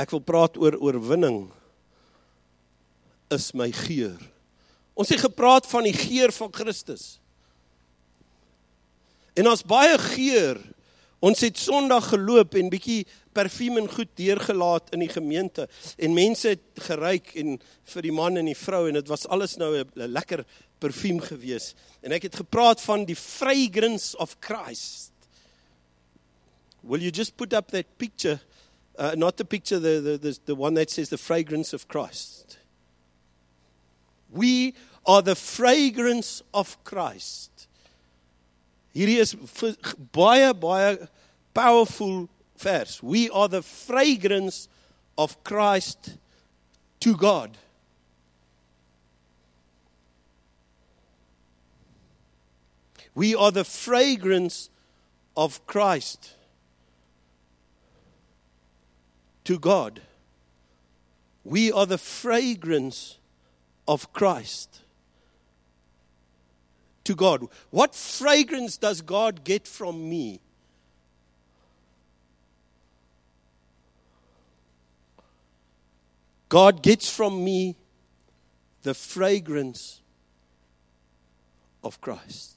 Ek wil praat oor oorwinning is my geur. Ons het gepraat van die geur van Christus. En ons baie geur. Ons het Sondag geloop en bietjie parfuum en goed deurgelaat in die gemeente en mense het geruik en vir die man en die vrou en dit was alles nou 'n lekker parfuum gewees. En ek het gepraat van die fragrance of Christ. Will you just put up that picture uh, not the picture the, the the the one that says the fragrance of Christ. We are the fragrance of Christ. Hierdie is baie baie powerful vers. We are the fragrance of Christ to God. We are the fragrance of Christ to God. We are the fragrance of Christ to God. What fragrance does God get from me? God gets from me the fragrance of Christ.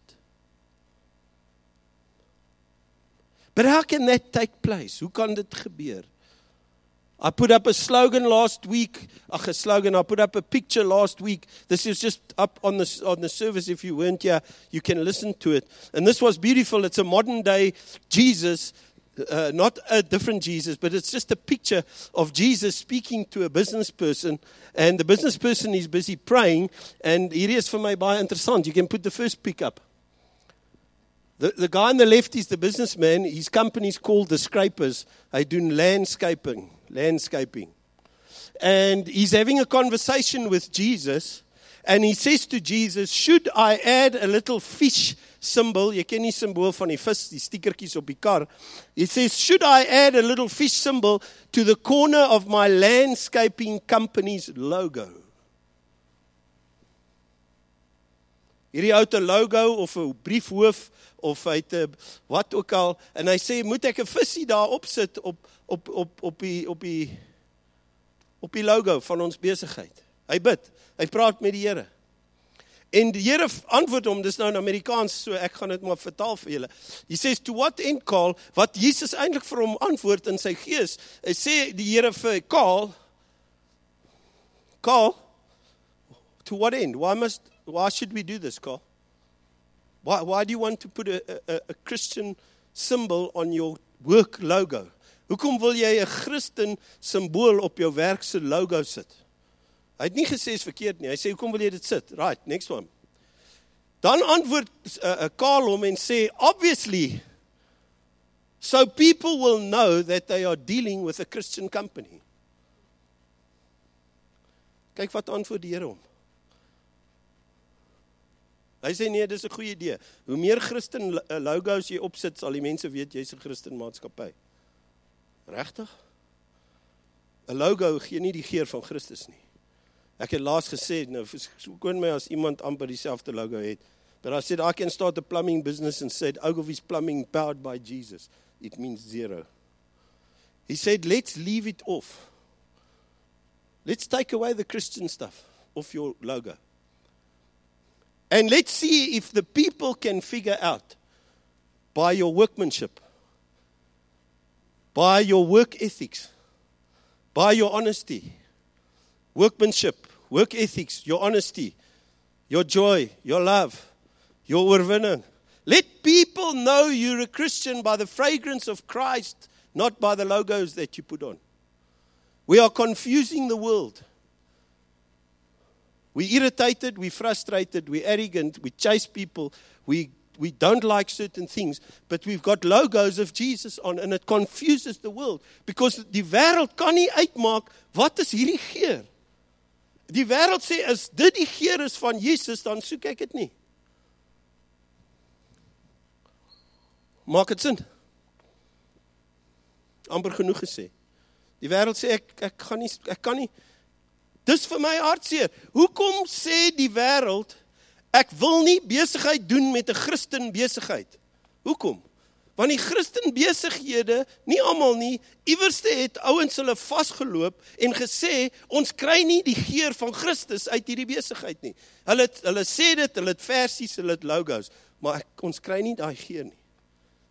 But how can that take place? Hoe kan dit gebeur? I put up a slogan last week. Ach, a slogan. I put up a picture last week. This is just up on the, on the service. If you weren't here, you can listen to it. And this was beautiful. It's a modern day Jesus, uh, not a different Jesus, but it's just a picture of Jesus speaking to a business person. And the business person is busy praying. And it is for my baie interessant. You can put the first pick up. The, the guy on the left is the businessman. His company is called The Scrapers. They do landscaping landscaping. And he's having a conversation with Jesus. And he says to Jesus, Should I add a little fish symbol? Ken die simbool van die vis, die stickertjies op die kar. He says, Should I add a little fish symbol to the corner of my landscaping company's logo? Hierdie ou te logo of 'n briefhoof of hy het 'n wat ook al en hy sê moet ek 'n visie daar op sit op op op op die op die op die logo van ons besigheid. Hy bid. Hy praat met die Here. En die Here antwoord hom, dis nou in Amerikaans, so ek gaan dit maar vertaal vir julle. He says to what end call wat Jesus eintlik vir hom antwoord in sy gees. Hy sê die Here vir call call to what end? Why must why should we do this call? Why why do you want to put a a, a Christian symbol on your work logo? Hoekom wil jy 'n Christen simbool op jou werk se logo sit? Hy het nie gesê is verkeerd nie. Hy sê hoekom wil jy dit sit? Right, next one. Dan antwoord 'n uh, uh, Karl hom en sê obviously so people will know that they are dealing with a Christian company. Kyk wat antwoord die Here hom. Hy sê nee, dis 'n goeie idee. Hoe meer Christen uh, logos jy opsit, sal die mense weet jy's 'n Christen maatskappy. Regtig? 'n Logo gee nie die geur van Christus nie. Ek het laas gesê nou skoon my as iemand amper dieselfde logo het. But I said I can start a plumbing business and said Ogilvy's plumbing powered by Jesus. It means zero. He said let's leave it off. Let's take away the Christian stuff off your logo. And let's see if the people can figure out by your workmanship by your work ethics, by your honesty, workmanship, work ethics, your honesty, your joy, your love, your oorwinning. Let people know you're a Christian by the fragrance of Christ, not by the logos that you put on. We are confusing the world. We irritated, we frustrated, we arrogant, we chase people, we we don't like certain things, but we've got logos of Jesus on and it confuses the world because die wêreld kan nie uitmaak wat is hierdie geur. Die wêreld sê as dit die geur is van Jesus, dan soek ek dit nie. Maak dit sin? amper genoeg gesê. Die wêreld sê ek ek gaan nie ek kan nie. Dis vir my hartseer. Hoekom sê die wêreld Ek wil nie besigheid doen met 'n Christen besigheid. Hoekom? Want die Christen besighede, nie almal nie, iewerste het ouens hulle vasgeloop en gesê ons kry nie die geur van Christus uit hierdie besigheid nie. Hulle hulle sê dit, hulle het versies, hulle het logos, maar ek, ons kry nie daai geur nie.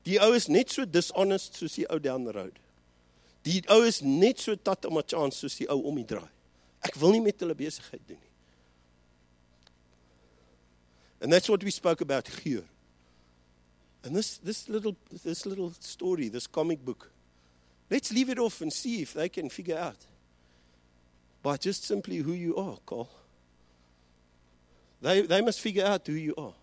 Die ou is net so dishonest soos die ou down the road. Die ou is net so tat om 'n chance soos die ou om die draai. Ek wil nie met hulle besigheid doen nie. And that's what we spoke about geur. And this, this, little, this little story, this comic book, let's leave it off and see if they can figure out by just simply who you are, Carl. They, they must figure out who you are.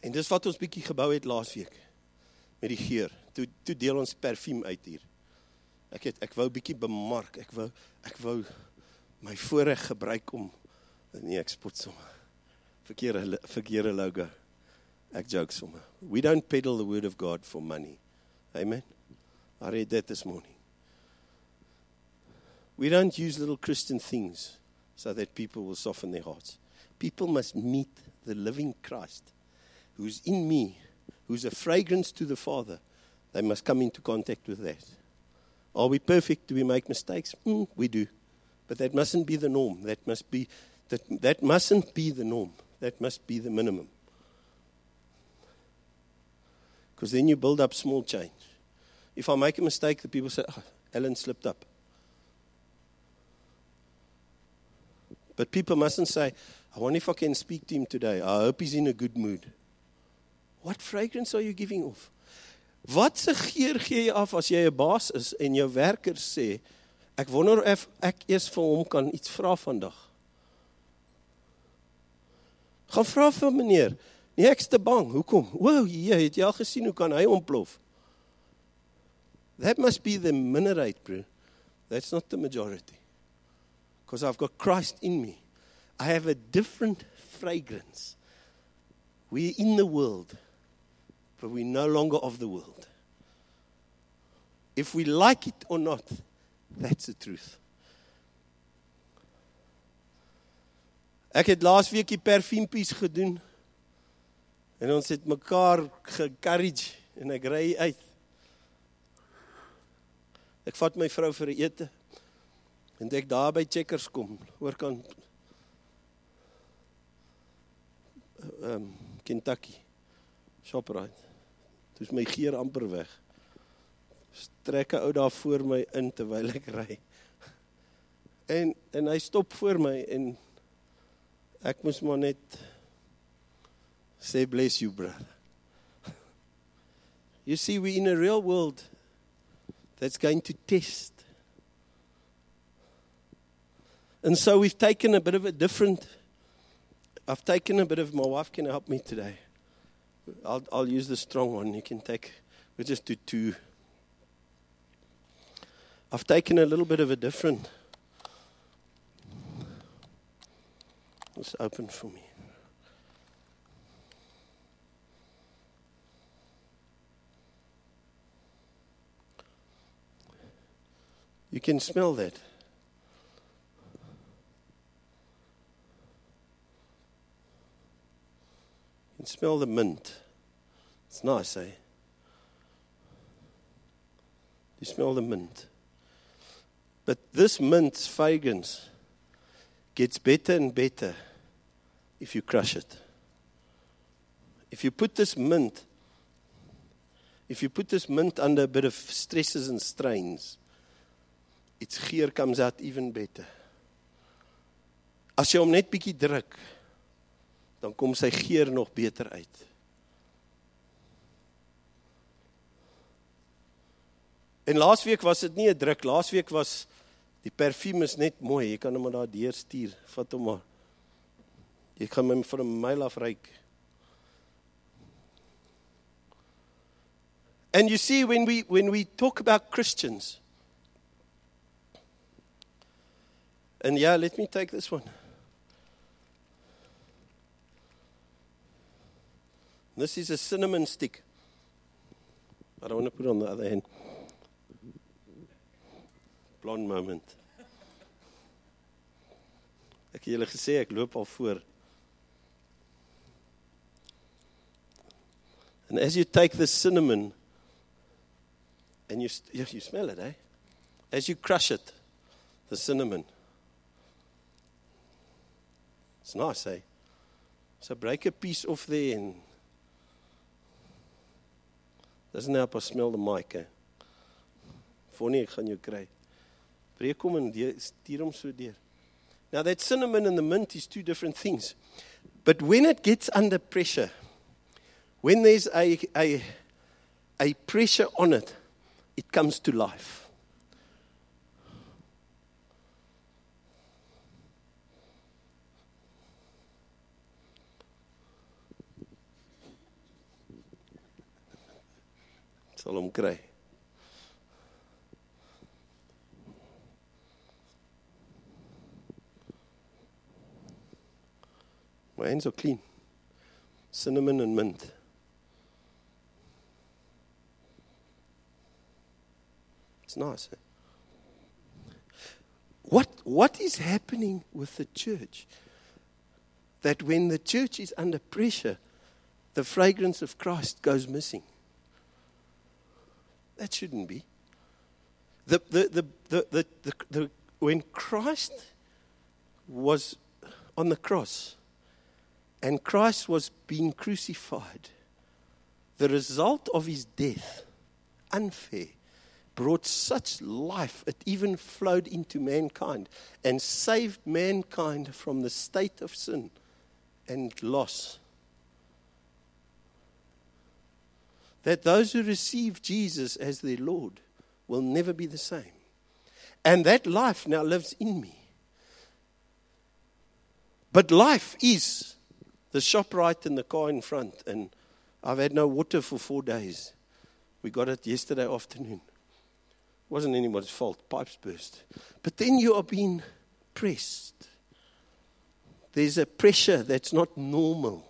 En dis wat ons bietjie gebou het laasweek met die geur. Toe toe deel ons parfuum uit hier. Ek het ek wou bietjie bemark. Ek wou ek wou my voorreg gebruik om nee ek spot sommer verkeerde verkeerde logo. Ek joke sommer. We don't peddle the word of God for money. Amen. I read that this morning. We don't use little Christian things so that people will soften their hearts. People must meet the living Christ who's in me, who's a fragrance to the Father. They must come into contact with that. Are we perfect? Do we make mistakes? Mm, we do. But that mustn't be the norm. That must be that that mustn't be the norm. That must be the minimum. Because then you build up small change. If I make a mistake, the people say, oh, Ellen slipped up. But people mustn't say, I wonder if I can speak to him today. I hope he's in a good mood. What fragrance are you giving off? Wat se geur gee jy af as jy 'n baas is en jou werkers sê, ek wonder of ek eers vir hom kan iets vra vandag? Gaan vra vir meneer. Nee, ek's te bang. Hoekom? O, jy het jy al gesien hoe kan hy ontplof? That must be the minority, bro. That's not the majority. Because I've got Christ in me. I have a different fragrance. We're in the world, but we're no longer of the world. If we like it or not, that's the truth. Ek het laas week die parfuumpies gedoen. En ons het mekaar gecarriage en ek ry uit. Ek vat my vrou vir 'n ete. En ek daar by Checkers kom, oor kan ehm um, Kentucky. Shoprite. Dis my geur amper weg. Strek 'n ou daar voor my in terwyl ek ry. En en hy stop voor my en ek moes maar net say bless you brother. You see we in a real world that's going to test. And so we've taken a bit of a different I've taken a bit of my wife can help me today. I'll I'll use the strong one. You can take we'll just do two. I've taken a little bit of a different It's open for me. You can smell that. Smell the mint. It's nice, eh? You smell the mint. But this mint's fragrance gets better and better if you crush it. If you put this mint, if you put this mint under a bit of stresses and strains, its geur comes out even better. As jy hom net bietjie druk, dan kom sy geur nog beter uit. En laasweek was dit nie 'n druk, laasweek was die parfuum is net mooi. Jy kan hom daar deur stuur. Vat hom maar. Jy gaan hom vir 'n myl af ryk. And you see when we when we talk about Christians And yeah, let me take this one. This is a cinnamon stick. I don't want to put it on the other hand. Blonde moment. Ek het julle gesê ek loop al voor. And as you take the cinnamon and you, you, you smell it, eh? As you crush it, the cinnamon. It's nice, eh? So break a piece off there and doesn't help us smell the mic, ek gaan jou kry. Breek hom en stuur hom so deur. Now that cinnamon and the mint is two different things. But when it gets under pressure, when there's a, a, a pressure on it, it comes to life. Sal hom kry. My hands are clean. Cinnamon and mint. It's nice. Eh? What, what is happening with the church? That when the church is under pressure, the fragrance of Christ goes missing. That shouldn't be. The, the, the, the, the, the, when Christ was on the cross and Christ was being crucified, the result of his death, unfair, brought such life, it even flowed into mankind and saved mankind from the state of sin and loss. That those who receive Jesus as their Lord will never be the same. And that life now lives in me. But life is the Shoprite and the car in front, and I've had no water for four days. We got it yesterday afternoon It wasn't anybody's fault. Pipes burst. But then you are being pressed. There's a pressure that's not normal.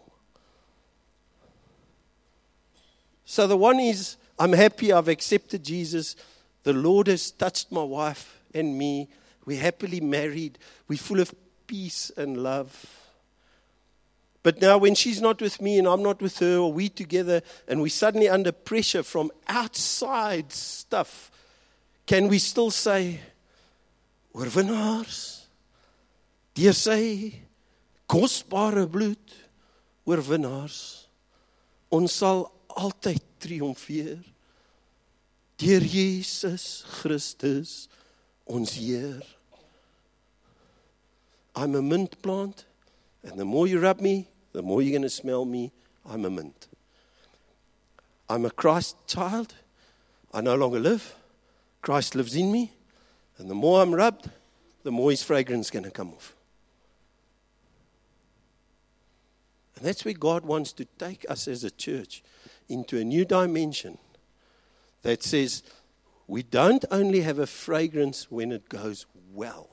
So the one is, I'm happy I've accepted Jesus. The Lord has touched my wife and me. We're happily married. We're full of peace and love. But now, when she's not with me and I'm not with her, or we're together, and we're suddenly under pressure from outside stuff, can we still say oorwinnaars deur sy kosbare bloed oorwinnaars ons sal altyd triomfeer deur Jesus Christus ons Heer. I'm a mint plant and the more you rub me the more you're going to smell me. I'm a mint. I'm a Christ child. I no longer live. Christ lives in me, and the more I'm rubbed, the more his fragrance is going to come off. And that's where God wants to take us as a church into a new dimension that says we don't only have a fragrance when it goes well,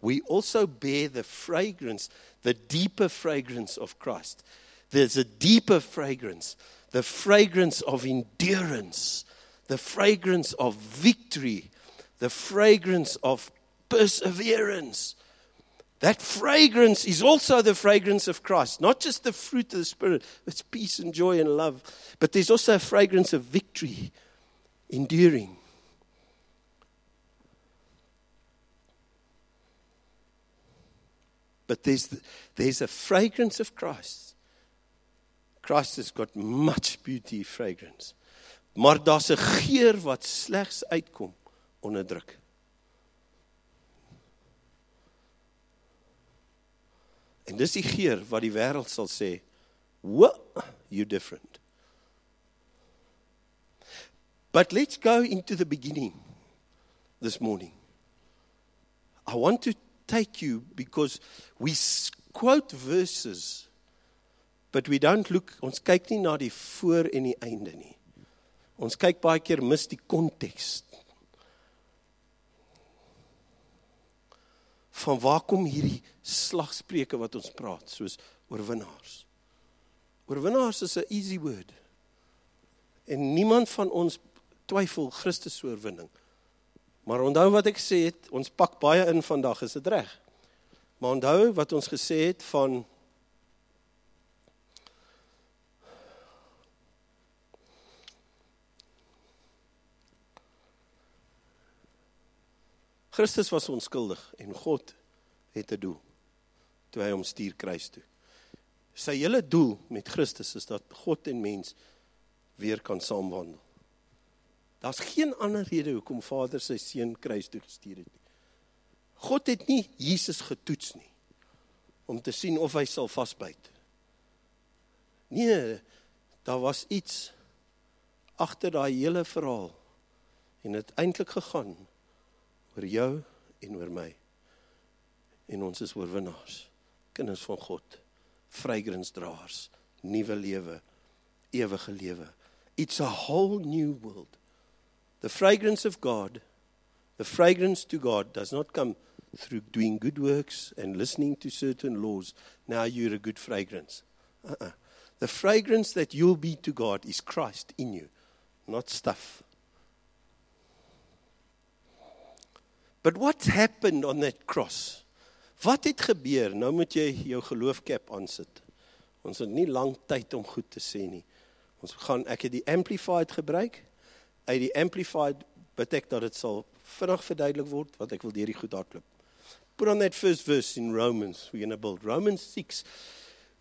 we also bear the fragrance, the deeper fragrance of Christ. There's a deeper fragrance, the fragrance of endurance the fragrance of victory, the fragrance of perseverance. That fragrance is also the fragrance of Christ, not just the fruit of the Spirit, it's peace and joy and love, but there's also a fragrance of victory, enduring. But there's, there's a fragrance of Christ. Christ has got much beauty, fragrance. Maar daar's 'n geur wat slegs uitkom onder druk. En dis die geur wat die wêreld sal sê, "What? You different." But let's go into the beginning this morning. I want to take you because we quote verses but we don't look ons kyk nie na die voor en die einde nie. Ons kyk baie keer mis die konteks. Van waar kom hierdie slagspreuke wat ons praat soos oorwinnaars? Oorwinnaars is 'n easy word. En niemand van ons twyfel Christus se oorwinning. Maar onthou wat ek gesê het, ons pak baie in vandag, is dit reg? Maar onthou wat ons gesê het van Christus was onskuldig en God het 'n doel toe hy hom stuur kruis toe. Sy hele doel met Christus is dat God en mens weer kan saamwandel. Daar's geen ander rede hoekom Vader sy seun kruis toe gestuur het nie. God het nie Jesus getoets nie om te sien of hy sal vasbyt. Nee, daar was iets agter daai hele verhaal en dit eintlik gegaan oor jou en oor my. En ons is oorwinnaars, kinders van God, vrygrensdraers, nuwe lewe, ewige lewe. It's a whole new world. The fragrance of God, the fragrance to God does not come through doing good works and listening to certain laws. Now you're a good fragrance. Uh-uh. The fragrance that you'll be to God is Christ in you, not stuff. But what happened on that cross? Wat het gebeur? Nou moet jy jou geloofkap aansit. Ons het nie lank tyd om goed te sê nie. Ons gaan ek het die amplified gebruik. Uit die amplified bid ek dat dit sal vinnig verduidelik word wat ek wil deur die goed hardloop. Put on that first verse in Romans. We're going to build Romans 6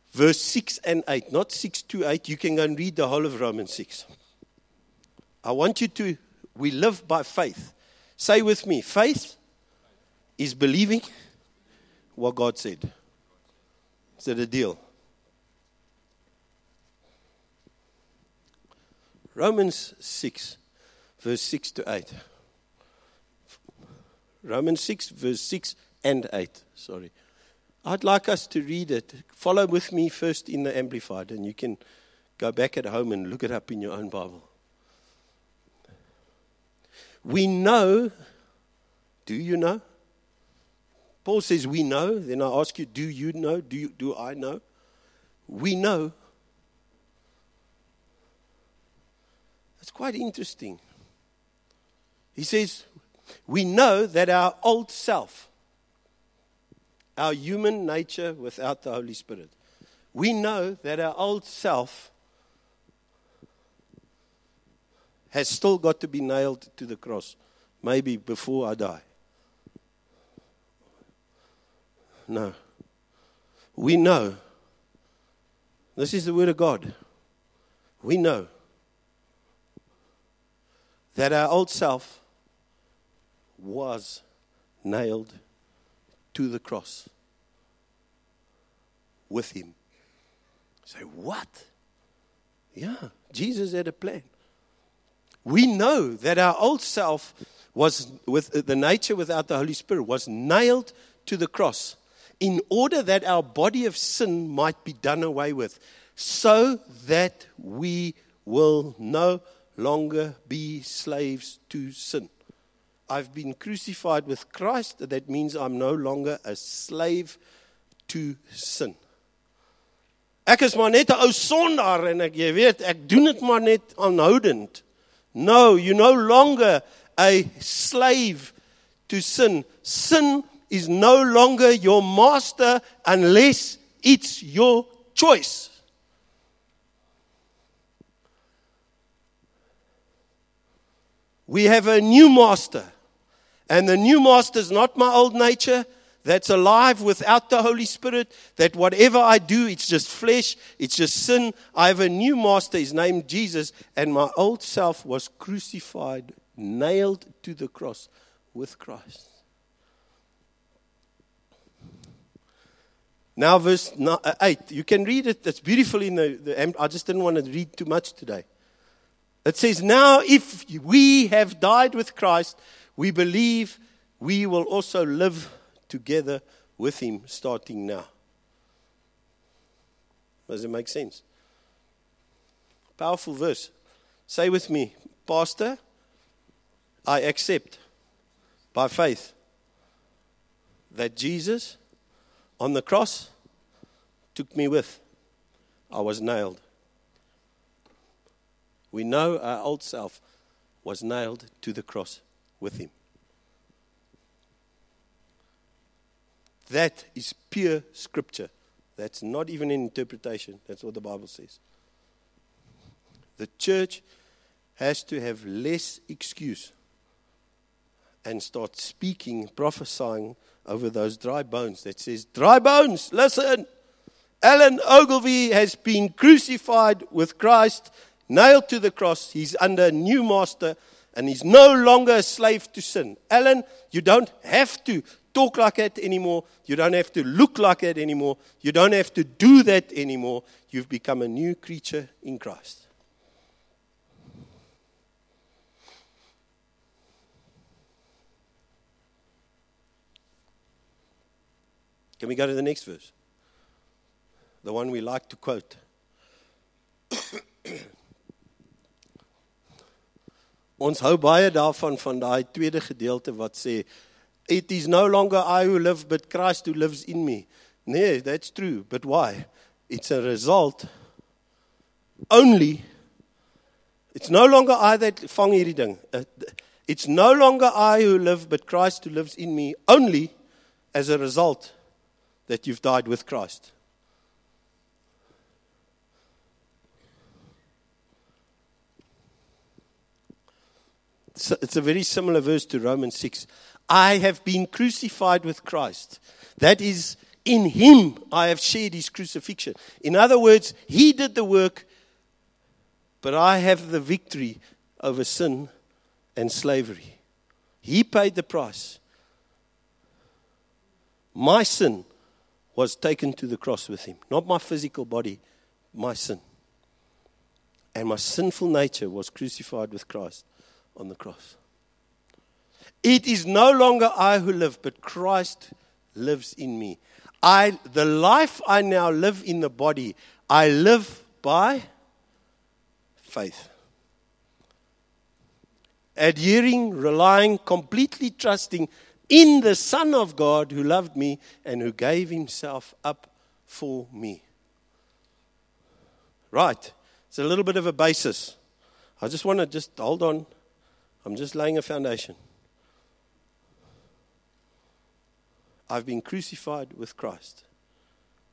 verse 6 and 8, not 6 to 8. You can go and read the whole of Romans 6. I want you to we live by faith. Say with me faith is believing what God said. Is that a deal? Romans 6, verse 6 to 8. Romans 6, verse 6 and 8. Sorry. I'd like us to read it. Follow with me first in the Amplified, and you can go back at home and look it up in your own Bible. We know, do you know? Paul says, We know. Then I ask you, Do you know? Do, you, do I know? We know. That's quite interesting. He says, We know that our old self, our human nature without the Holy Spirit, we know that our old self has still got to be nailed to the cross, maybe before I die. No. We know. This is the Word of God. We know that our old self was nailed to the cross with Him. Say, what? Yeah, Jesus had a plan we know that our old self was with the nature without the Holy Spirit was nailed to the cross in order that our body of sin might be done away with, so that we will no longer be slaves to sin. I've been crucified with Christ. That means I'm no longer a slave to sin. Ek is maar net 'n ou sondaar en ek jy weet ek doen dit maar net aanhoudend. No, you're no longer a slave to sin. Sin is no longer your master unless it's your choice. We have a new master. And the new master is not my old nature that's alive without the Holy Spirit, that whatever I do, it's just flesh, it's just sin. I have a new master, his name Jesus, and my old self was crucified, nailed to the cross with Christ. Now, verse uh, 8, you can read it, it's beautiful in the, the I just didn't want to read too much today. It says, Now, if we have died with Christ, we believe we will also live together with Him starting now. Does it make sense? Powerful verse. Say with me, Pastor, I accept by faith that Jesus on the cross took me with. I was nailed. We know our old self was nailed to the cross with him. That is pure scripture. That's not even an interpretation. That's what the Bible says. The church has to have less excuse and start speaking, prophesying over those dry bones that says, Dry bones, listen. Alan Ogilvy has been crucified with Christ, nailed to the cross. He's under a new master and he's no longer a slave to sin. Alan, you don't have to talk like that anymore. You don't have to look like that anymore. You don't have to do that anymore. You've become a new creature in Christ. Can we go to the next verse? The one we like to quote. Ons hou baie daarvan van daai tweede gedeelte wat sê it is no longer I who live but Christ who lives in me. Nee, that's true, but why? It's a result only It's no longer I that vang. Uh, it's no longer I who live but Christ who lives in me only as a result that you've died with Christ. It's a very similar verse to Romans 6. I have been crucified with Christ. That is, in him I have shared his crucifixion. In other words, he did the work, but I have the victory over sin and slavery. He paid the price. My sin was taken to the cross with him. Not my physical body, my sin. And my sinful nature was crucified with Christ on the cross. It is no longer I who live, but Christ lives in me. I, the life I now live in the body, I live by faith. Adhering, relying, completely trusting in the Son of God who loved me and who gave himself up for me. Right. It's a little bit of a basis. I just want to just hold on. I'm just laying a foundation. I've been crucified with Christ.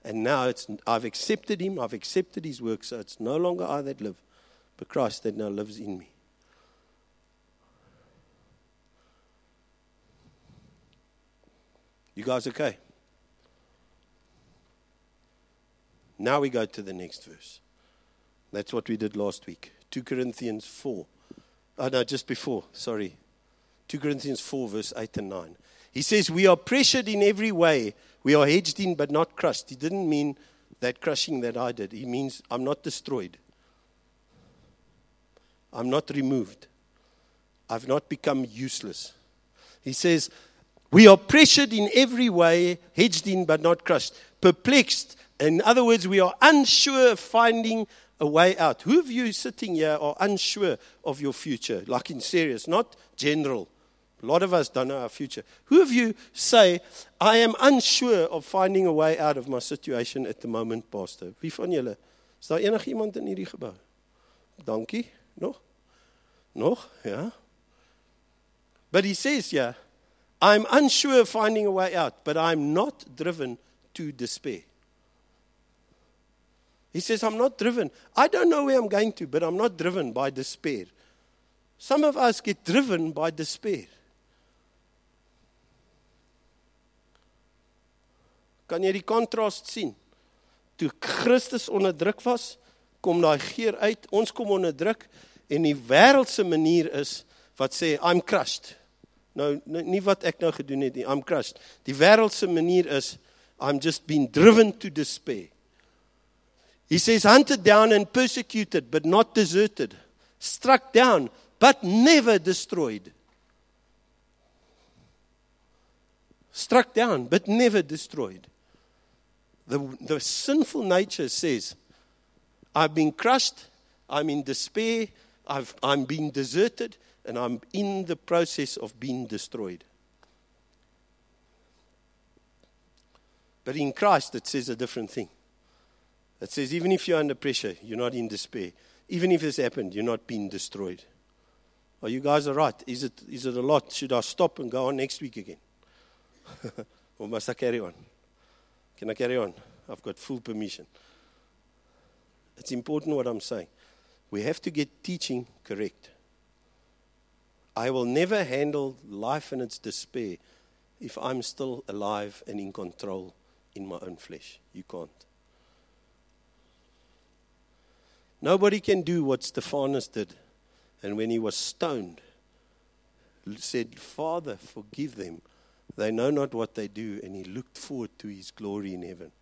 And now it's, I've accepted him, I've accepted his work, so it's no longer I that live, but Christ that now lives in me. You guys okay? Now we go to the next verse. That's what we did last week. 2 Corinthians 4. Oh, no, just before. Sorry. 2 Corinthians 4, verse 8 and 9. He says, We are pressured in every way. We are hedged in, but not crushed. He didn't mean that crushing that I did. He means I'm not destroyed. I'm not removed. I've not become useless. He says, we are pressured in every way, hedged in but not crushed, perplexed. In other words, we are unsure of finding a way out. Who of you sitting here are unsure of your future? Like in serious, not general. A lot of us don't know our future. Who of you say, I am unsure of finding a way out of my situation at the moment, Pastor? Wie van julle? Is daar enig iemand in hierdie gebou? Dankie. Nog? Nog? Ja. But he says, yeah, I'm unsure of finding a way out, but I'm not driven to despair. He says, I'm not driven. I don't know where I'm going to, but I'm not driven by despair. Some of us get driven by despair. Kan jy die kontras sien? Toe Christus onderdruk was, kom daai geur uit. Ons kom onderdruk en die wêreldse manier is wat sê I'm crushed. Nou nie wat ek nou gedoen het nie. I'm crushed. Die wêreldse manier is I'm just been driven to despair. He says hunted down and persecuted but not deserted. Struck down but never destroyed. Struck down but never destroyed. The the sinful nature says I've been crushed, I'm in despair, I've I'm being deserted and I'm in the process of being destroyed. But in Christ, it says a different thing. It says, even if you're under pressure, you're not in despair. Even if this happened, you're not being destroyed. Are you guys all right? Is it, is it a lot? Should I stop and go on next week again? or must I carry on? Can I carry on? I've got full permission. It's important what I'm saying. We have to get teaching correct. I will never handle life and its despair if I'm still alive and in control in my own flesh. You can't. Nobody can do what Stephanus did. And when he was stoned, said, Father, forgive them. They know not what they do. And he looked forward to his glory in heaven.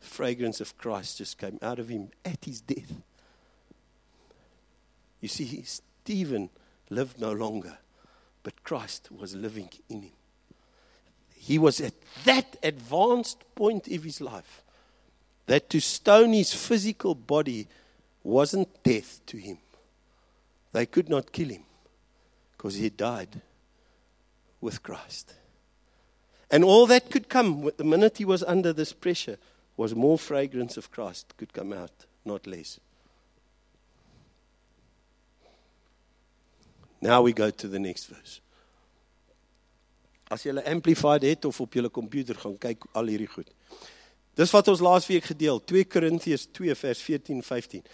The fragrance of Christ just came out of him at his death. You see, Stephen lived no longer, but Christ was living in him. He was at that advanced point of his life that to stone his physical body wasn't death to him. They could not kill him because he died with Christ. And all that could come the minute he was under this pressure was more fragrance of Christ could come out, not less. Now we go to the next verse. As jy 'n amplified het of op jou komputer gaan kyk al hierdie goed. Dis wat ons laasweek gedeel, 2 Korintiërs 2 vers 14 15.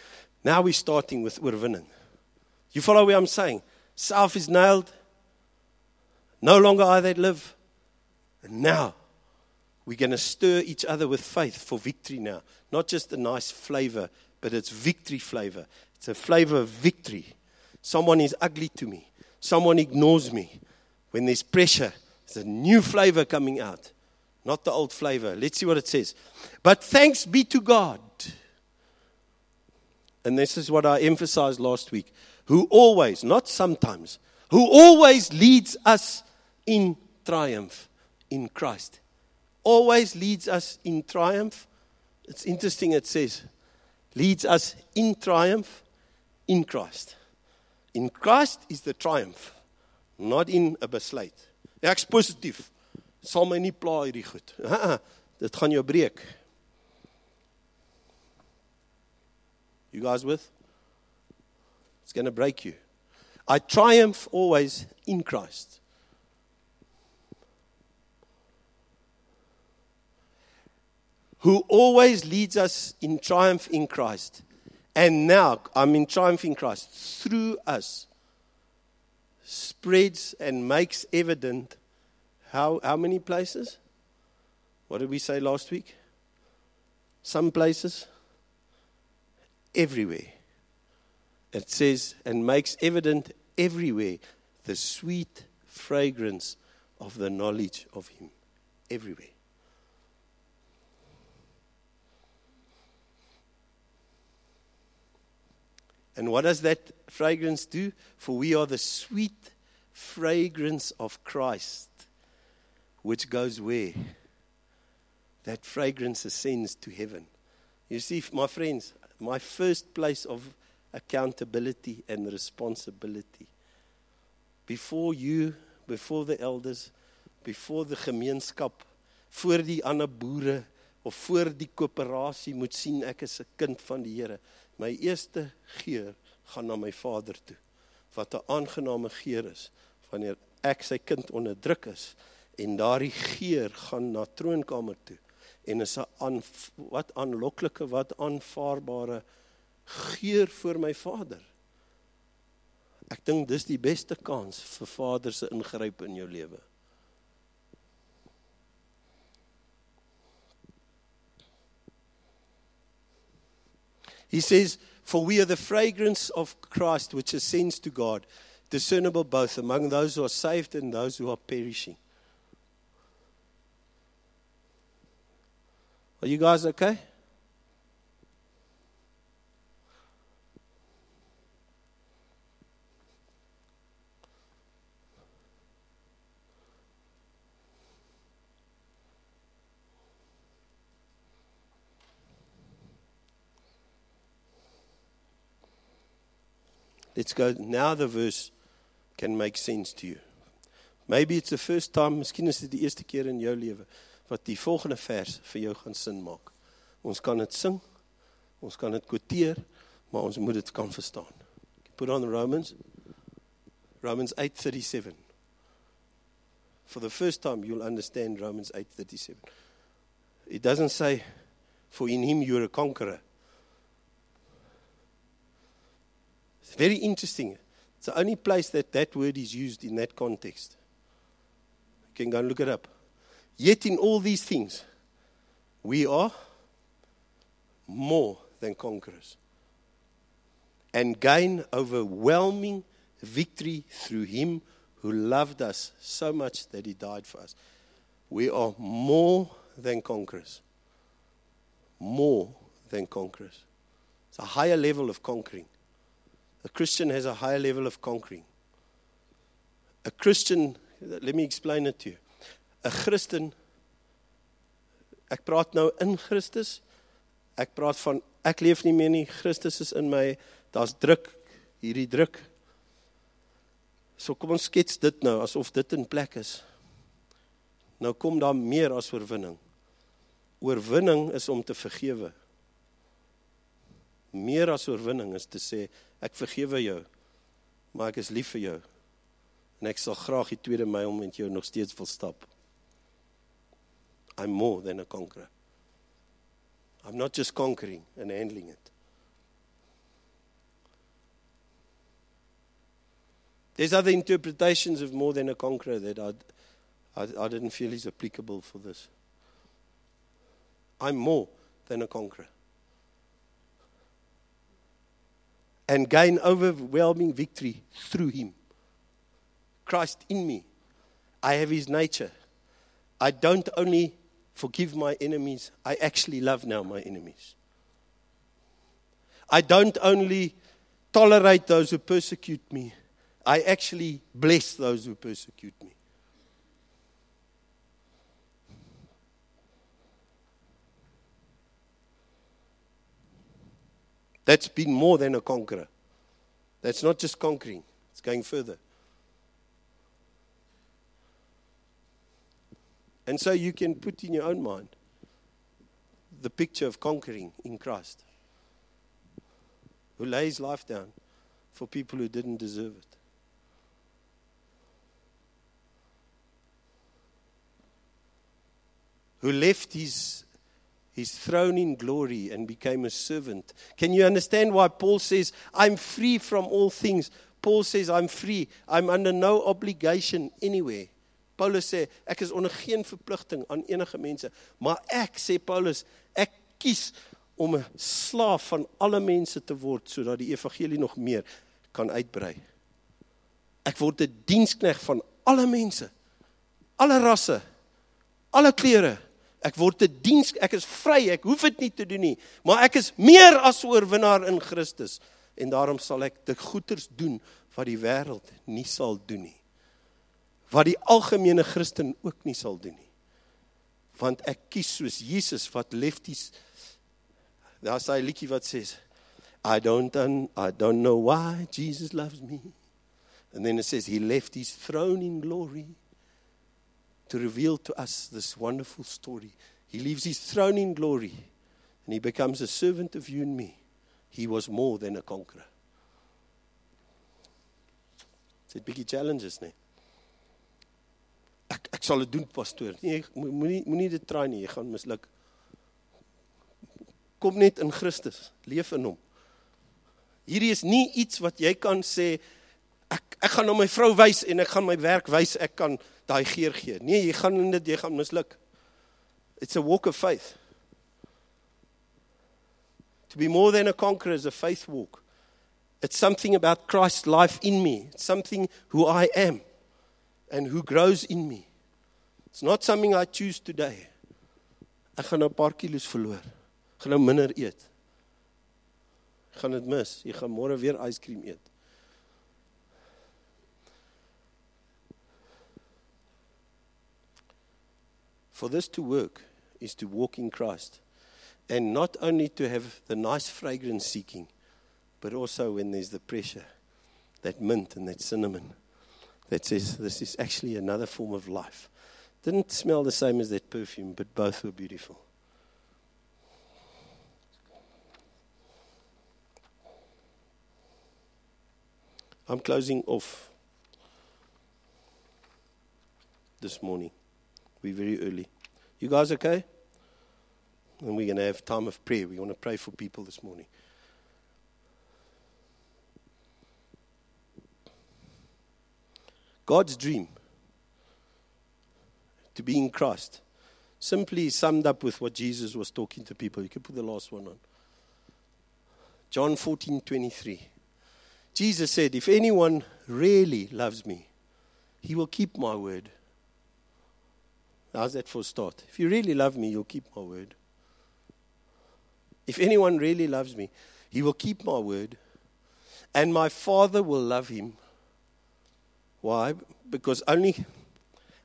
Now we're starting with oorwinning. You follow what I'm saying? Self is nailed. No longer I that live. And now we're going to stir each other with faith for victory now. Not just a nice flavor, but it's victory flavor. It's a flavor of victory. Someone is ugly to me. Someone ignores me. When there's pressure, there's a new flavor coming out, not the old flavor. Let's see what it says. But thanks be to God. And this is what I emphasized last week. Who always, not sometimes, who always leads us in triumph in Christ. Always leads us in triumph. It's interesting, it says, leads us in triumph in Christ. In Christ is the triumph, not in besluit. Ek's positief. Sal my nie pla hierdie goed. Dit gaan jou breek. You guys with? It's going to break you. I triumph always in Christ. Who always leads us in triumph in Christ. And now I'm in triumph in Christ through us spreads and makes evident how, how many places? What did we say last week? Some places? Everywhere. It says, and makes evident everywhere the sweet fragrance of the knowledge of Him. Everywhere. And what does that fragrance do? For we are the sweet fragrance of Christ, which goes where? That fragrance ascends to heaven. You see, my friends, my first place of accountability and responsibility before you, before the elders, before the gemeenskap, voor die ander boere of voor die koöperasie moet sien ek is 'n kind van die Here my eerste geur gaan na my Vader toe wat 'n aangename geur is wanneer ek sy kind onderdruk is en daardie geur gaan na troonkamer toe en is 'n aan wat aanloklike wat aanvaarbare geur vir my Vader. Ek dink dis die beste kans vir Vader se ingryp in jou lewe He says, For we are the fragrance of Christ which ascends to God, discernible both among those who are saved and those who are perishing. Are you guys okay? Let's go. Now the verse can make sense to you. Maybe it's the first time, miskien is dit die eerste keer in jou lewe wat die volgende vers vir jou gaan sin maak. Ons kan dit sing. Ons kan dit quoteer, maar ons moet dit kan verstaan. Put on Romans. Romans 8:37. For the first time you'll understand Romans 8:37. It doesn't say for in him you're a conqueror. It's very interesting. It's the only place that that word is used in that context. You can go and look it up. Yet, in all these things, we are more than conquerors and gain overwhelming victory through Him who loved us so much that He died for us. We are more than conquerors. More than conquerors. It's a higher level of conquering. A Christian has a higher level of conquering. A Christian, let me explain it to you. A Christen ek praat nou in Christus. Ek praat van ek leef nie meer nie, Christus is in my. Daar's druk, hierdie druk. So kom ons skets dit nou asof dit in plek is. Nou kom daar meer as oorwinning. Oorwinning is om te vergewe. Meer as oorwinning is te sê ek vergewe jou, maar ek is lief vir jou. En ek sal graag die tweede my om met jou nog steeds wil stap. I'm more than a conqueror. I'm not just conquering and handling it. There's other interpretations of more than a conqueror that I'd, I, I didn't feel is applicable for this. I'm more than a conqueror. And gain overwhelming victory through him. Christ in me. I have his nature. I don't only forgive my enemies, I actually love now my enemies. I don't only tolerate those who persecute me, I actually bless those who persecute me. That's been more than a conqueror. That's not just conquering, it's going further. And so you can put in your own mind the picture of conquering in Christ, who lays life down for people who didn't deserve it. Who left his, his throne in glory and became a servant. Can you understand why Paul says, I'm free from all things? Paul says, I'm free. I'm under no obligation anywhere. Paulus sê ek is onder geen verpligting aan enige mense, maar ek sê Paulus, ek kies om 'n slaaf van alle mense te word sodat die evangelie nog meer kan uitbrei. Ek word 'n dienskneg van alle mense, alle rasse, alle kleure. Ek word 'n diens, ek is vry, ek hoef dit nie te doen nie, maar ek is meer as oorwinnaar in Christus en daarom sal ek dit goeders doen wat die wêreld nie sal doen nie wat die algemene Christen ook nie sal doen nie. Want ek kies soos Jesus wat lefties Daar's daai liedjie wat sê I don't un, I don't know why Jesus loves me. And then it says he left his throne in glory to reveal to us this wonderful story. He leaves his throne in glory and he becomes a servant of you and me. He was more than a conqueror. Dit bietjie challenges, nee ek ek sal dit doen pastoor. Nee, moenie moenie dit try nie, jy gaan misluk. Kom net in Christus, leef in hom. Hierdie is nie iets wat jy kan sê ek ek gaan na my vrou wys en ek gaan my werk wys ek kan daai geer gee. Nee, jy gaan in dit jy gaan misluk. It's a walk of faith. To be more than a conqueror is a faith walk. It's something about Christ's life in me. It's something who I am and who grows in me. It's not something I choose today. Ek gaan nou 'n paar kilos verloor. Ek gaan nou minder eet. Ek gaan dit mis. Jy gaan môre weer yskriem eet. For this to work is to walk in Christ and not only to have the nice fragrance seeking but also when there's the pressure that mint and that cinnamon that says this is actually another form of life. Didn't smell the same as that perfume, but both were beautiful. I'm closing off this morning. We're very early. You guys okay? And we're going to have time of prayer. We want to pray for people this morning. God's dream to be in Christ simply summed up with what Jesus was talking to people. You can put the last one on. John 14 23. Jesus said, If anyone really loves me, he will keep my word. How's that for a start? If you really love me, you'll keep my word. If anyone really loves me, he will keep my word, and my Father will love him. Why? Because only,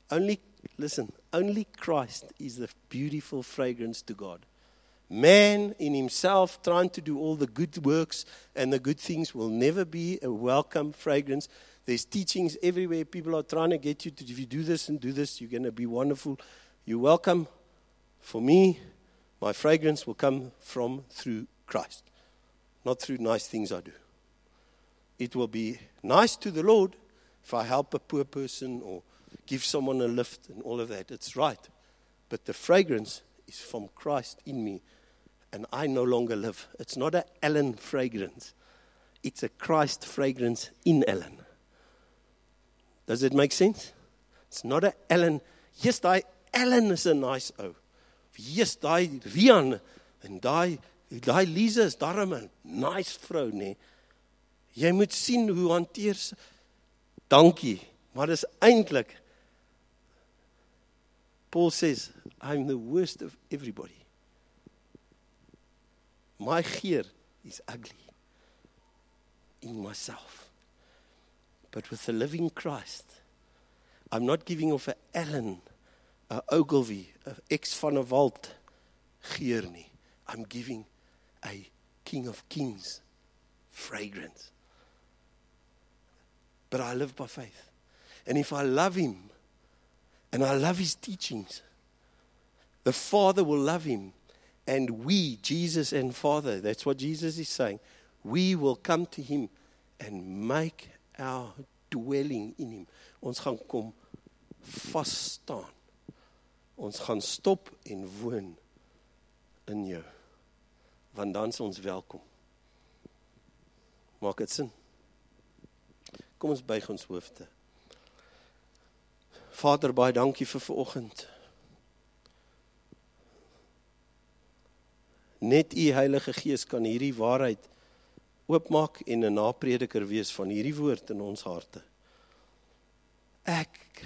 only, listen, only Christ is the beautiful fragrance to God. Man in himself trying to do all the good works and the good things will never be a welcome fragrance. There's teachings everywhere. People are trying to get you to, if you do this and do this, you're going to be wonderful. You're welcome. For me, my fragrance will come from through Christ, not through nice things I do. It will be nice to the Lord if I help a poor person or give someone a lift and all of that. It's right. But the fragrance is from Christ in me, and I no longer live. It's not an Ellen fragrance, it's a Christ fragrance in Ellen. Does it make sense? It's not an Ellen. Yes, die Ellen is a nice ou. Yes, daai Rian en daai daai Lisa is darem 'n nice vrou nê. Nee. Jy moet sien hoe hanteer sy Dankie, maar dis eintlik Paul says, I'm the worst of everybody. My gear is ugly in myself. But with the living Christ, I'm not giving off a Ellen, a Ogilvy, a ex van 'n Walt. I'm giving a King of Kings fragrance. But I live by faith. And if I love him and I love his teachings, the Father will love him. And we, Jesus and Father, that's what Jesus is saying, we will come to him and make our dwelling in him. Ons gaan kom vas staan. Ons gaan stop en woon in jou. Want dan is ons welkom. Maak dit sin? Kom ons buig ons hoofde. Vader, baie dankie vir vanoggend. Net U Heilige Gees kan hierdie waarheid oopmaak en 'n naprediker wees van hierdie woord in ons harte. Ek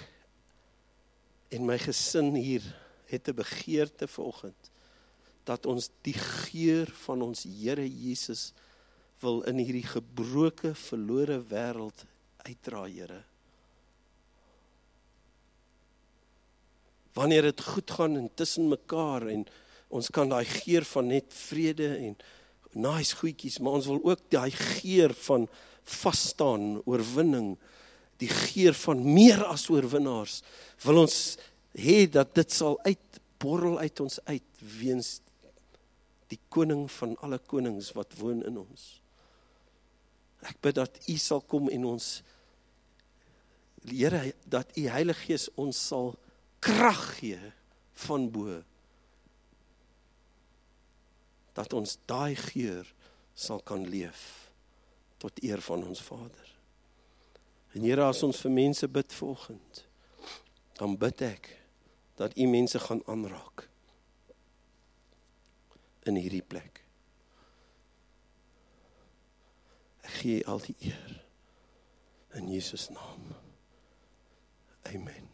en my gesin hier het 'n begeerte vanoggend dat ons die geur van ons Here Jesus wil in hierdie gebroke, verlore wêreld uitdra, Here. Wanneer dit goed gaan en tussen mekaar en ons kan daai geur van net vrede en nice goedjies, maar ons wil ook daai geur van vas staan, oorwinning, die geur van meer as oorwinnaars. Wil ons hê dat dit sal uitborrel uit ons uit weens die koning van alle konings wat woon in ons. Ek bid dat U sal kom en ons Here dat U Heilige Gees ons sal krag gee van bo. Dat ons daai geur sal kan leef tot eer van ons Vader. En Here as ons vir mense bid vanoggend, dan bid ek dat U mense gaan aanraak in hierdie plek. Ek gee al die eer in Jesus naam. Amen.